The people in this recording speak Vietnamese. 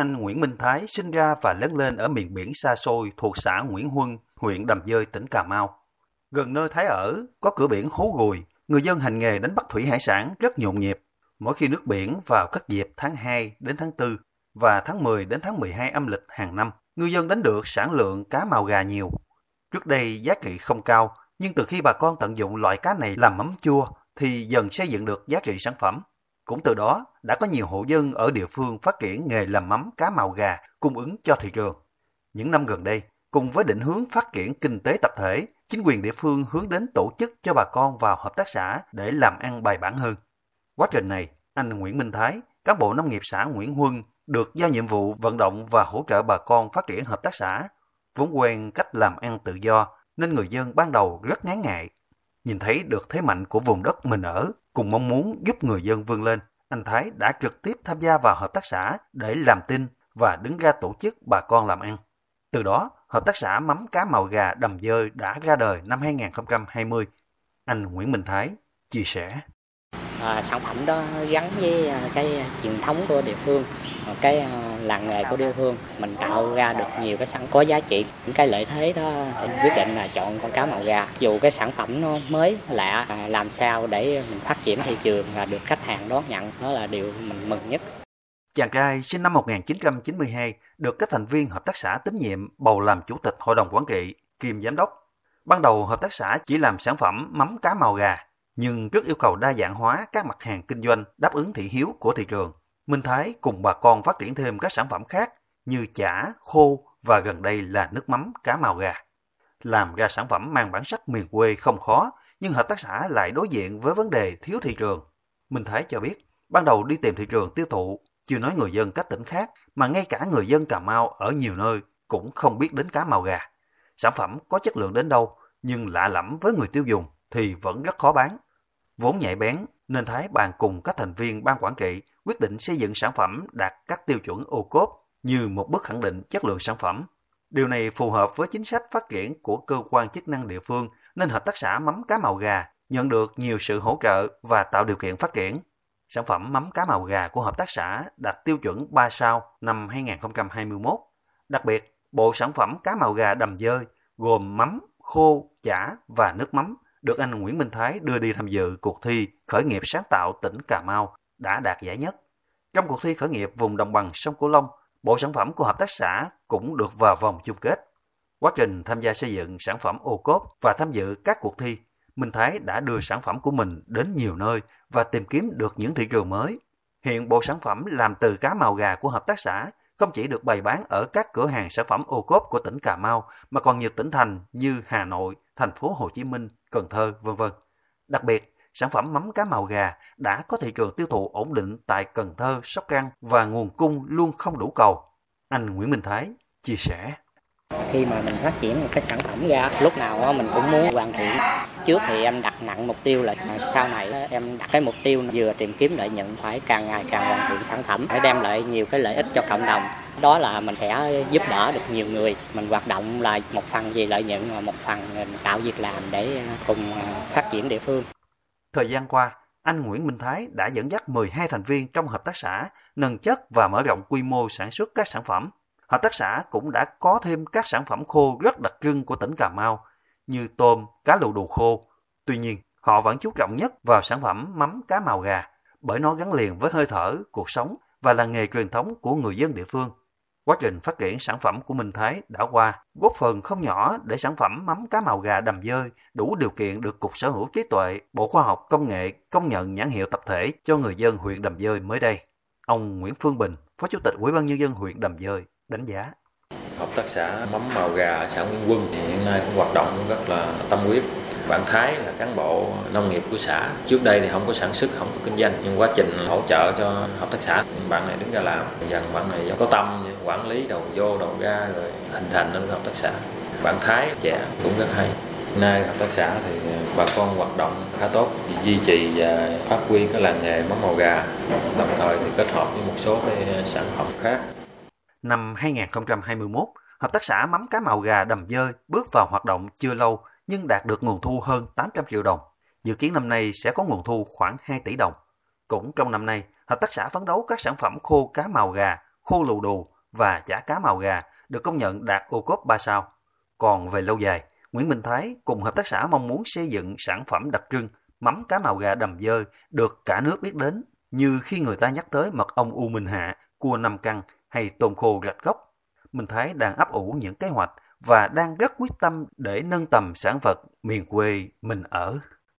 Anh Nguyễn Minh Thái sinh ra và lớn lên ở miền biển xa xôi thuộc xã Nguyễn Huân, huyện Đầm Dơi, tỉnh Cà Mau. Gần nơi Thái ở, có cửa biển Hố Gùi, người dân hành nghề đánh bắt thủy hải sản rất nhộn nhịp. Mỗi khi nước biển vào các dịp tháng 2 đến tháng 4 và tháng 10 đến tháng 12 âm lịch hàng năm, người dân đánh được sản lượng cá màu gà nhiều. Trước đây giá trị không cao, nhưng từ khi bà con tận dụng loại cá này làm mắm chua thì dần xây dựng được giá trị sản phẩm. Cũng từ đó đã có nhiều hộ dân ở địa phương phát triển nghề làm mắm cá màu gà cung ứng cho thị trường. Những năm gần đây, cùng với định hướng phát triển kinh tế tập thể, chính quyền địa phương hướng đến tổ chức cho bà con vào hợp tác xã để làm ăn bài bản hơn. Quá trình này, anh Nguyễn Minh Thái, cán bộ nông nghiệp xã Nguyễn Huân được giao nhiệm vụ vận động và hỗ trợ bà con phát triển hợp tác xã. Vốn quen cách làm ăn tự do nên người dân ban đầu rất ngán ngại. Nhìn thấy được thế mạnh của vùng đất mình ở, cùng mong muốn giúp người dân vươn lên, anh Thái đã trực tiếp tham gia vào hợp tác xã để làm tin và đứng ra tổ chức bà con làm ăn. Từ đó, hợp tác xã mắm cá màu gà đầm dơi đã ra đời năm 2020. Anh Nguyễn Minh Thái chia sẻ. À, sản phẩm đó gắn với à, cái truyền thống của địa phương ờ, cái à, làng nghề của địa phương. Mình tạo ra được nhiều cái sản có giá trị. Những cái lợi thế đó quyết định là chọn con cá màu gà. Dù cái sản phẩm nó mới lạ à, làm sao để mình phát triển thị trường và được khách hàng đón nhận đó là điều mình mừng nhất. Chàng trai sinh năm 1992 được các thành viên hợp tác xã tín nhiệm bầu làm chủ tịch hội đồng quản trị, kiêm giám đốc. Ban đầu hợp tác xã chỉ làm sản phẩm mắm cá màu gà, nhưng rất yêu cầu đa dạng hóa các mặt hàng kinh doanh đáp ứng thị hiếu của thị trường. Minh Thái cùng bà con phát triển thêm các sản phẩm khác như chả, khô và gần đây là nước mắm cá màu gà. Làm ra sản phẩm mang bản sắc miền quê không khó, nhưng hợp tác xã lại đối diện với vấn đề thiếu thị trường. Minh Thái cho biết, ban đầu đi tìm thị trường tiêu thụ, chưa nói người dân các tỉnh khác, mà ngay cả người dân Cà Mau ở nhiều nơi cũng không biết đến cá màu gà. Sản phẩm có chất lượng đến đâu, nhưng lạ lẫm với người tiêu dùng thì vẫn rất khó bán. Vốn nhạy bén, nên Thái bàn cùng các thành viên ban quản trị quyết định xây dựng sản phẩm đạt các tiêu chuẩn ô cốp như một bước khẳng định chất lượng sản phẩm. Điều này phù hợp với chính sách phát triển của cơ quan chức năng địa phương nên hợp tác xã mắm cá màu gà nhận được nhiều sự hỗ trợ và tạo điều kiện phát triển. Sản phẩm mắm cá màu gà của hợp tác xã đạt tiêu chuẩn 3 sao năm 2021. Đặc biệt, bộ sản phẩm cá màu gà đầm dơi gồm mắm, khô, chả và nước mắm được anh Nguyễn Minh Thái đưa đi tham dự cuộc thi khởi nghiệp sáng tạo tỉnh Cà Mau đã đạt giải nhất. Trong cuộc thi khởi nghiệp vùng đồng bằng sông Cửu Long, bộ sản phẩm của hợp tác xã cũng được vào vòng chung kết. Quá trình tham gia xây dựng sản phẩm ô cốp và tham dự các cuộc thi, Minh Thái đã đưa sản phẩm của mình đến nhiều nơi và tìm kiếm được những thị trường mới. Hiện bộ sản phẩm làm từ cá màu gà của hợp tác xã không chỉ được bày bán ở các cửa hàng sản phẩm ô cốp của tỉnh Cà Mau mà còn nhiều tỉnh thành như Hà Nội, thành phố Hồ Chí Minh, Cần Thơ, vân vân. Đặc biệt, sản phẩm mắm cá màu gà đã có thị trường tiêu thụ ổn định tại Cần Thơ, Sóc Trăng và nguồn cung luôn không đủ cầu. Anh Nguyễn Minh Thái chia sẻ. Khi mà mình phát triển một cái sản phẩm ra, lúc nào mình cũng muốn hoàn thiện. Trước thì em đặt nặng mục tiêu là à, sau này em đặt cái mục tiêu vừa tìm kiếm lợi nhuận phải càng ngày càng hoàn thiện sản phẩm, để đem lại nhiều cái lợi ích cho cộng đồng. Đó là mình sẽ giúp đỡ được nhiều người. Mình hoạt động là một phần vì lợi nhuận và một phần mình tạo việc làm để à, cùng à, phát triển địa phương. Thời gian qua, anh Nguyễn Minh Thái đã dẫn dắt 12 thành viên trong hợp tác xã nâng chất và mở rộng quy mô sản xuất các sản phẩm. Hợp tác xã cũng đã có thêm các sản phẩm khô rất đặc trưng của tỉnh Cà Mau như tôm, cá lù đù khô. Tuy nhiên, họ vẫn chú trọng nhất vào sản phẩm mắm cá màu gà bởi nó gắn liền với hơi thở, cuộc sống và là nghề truyền thống của người dân địa phương. Quá trình phát triển sản phẩm của Minh Thái đã qua, góp phần không nhỏ để sản phẩm mắm cá màu gà đầm dơi đủ điều kiện được Cục Sở hữu trí tuệ, Bộ Khoa học Công nghệ công nhận nhãn hiệu tập thể cho người dân huyện Đầm Dơi mới đây. Ông Nguyễn Phương Bình, Phó Chủ tịch Ủy ban Nhân dân huyện Đầm Dơi, đánh giá. Hợp tác xã mắm màu gà xã Nguyễn Quân hiện nay cũng hoạt động rất là tâm huyết. Bạn Thái là cán bộ nông nghiệp của xã. Trước đây thì không có sản xuất, không có kinh doanh, nhưng quá trình hỗ trợ cho hợp tác xã, bạn này đứng ra làm. Dần bạn này có tâm, quản lý đầu vô, đầu ra, rồi hình thành nên hợp tác xã. Bạn Thái trẻ cũng rất hay. Nay hợp tác xã thì bà con hoạt động khá tốt, duy trì và phát huy cái làng nghề mắm màu gà. Đồng thời thì kết hợp với một số cái sản phẩm khác năm 2021 hợp tác xã mắm cá màu gà đầm dơi bước vào hoạt động chưa lâu nhưng đạt được nguồn thu hơn 800 triệu đồng. Dự kiến năm nay sẽ có nguồn thu khoảng 2 tỷ đồng. Cũng trong năm nay, hợp tác xã phấn đấu các sản phẩm khô cá màu gà, khô lù đù và chả cá màu gà được công nhận đạt ô cốp 3 sao. Còn về lâu dài, Nguyễn Minh Thái cùng hợp tác xã mong muốn xây dựng sản phẩm đặc trưng mắm cá màu gà đầm dơi được cả nước biết đến như khi người ta nhắc tới mật ong U Minh Hạ, cua năm căn hay tôm khô rạch gốc. Minh Thái đang ấp ủ những kế hoạch và đang rất quyết tâm để nâng tầm sản vật miền quê mình ở.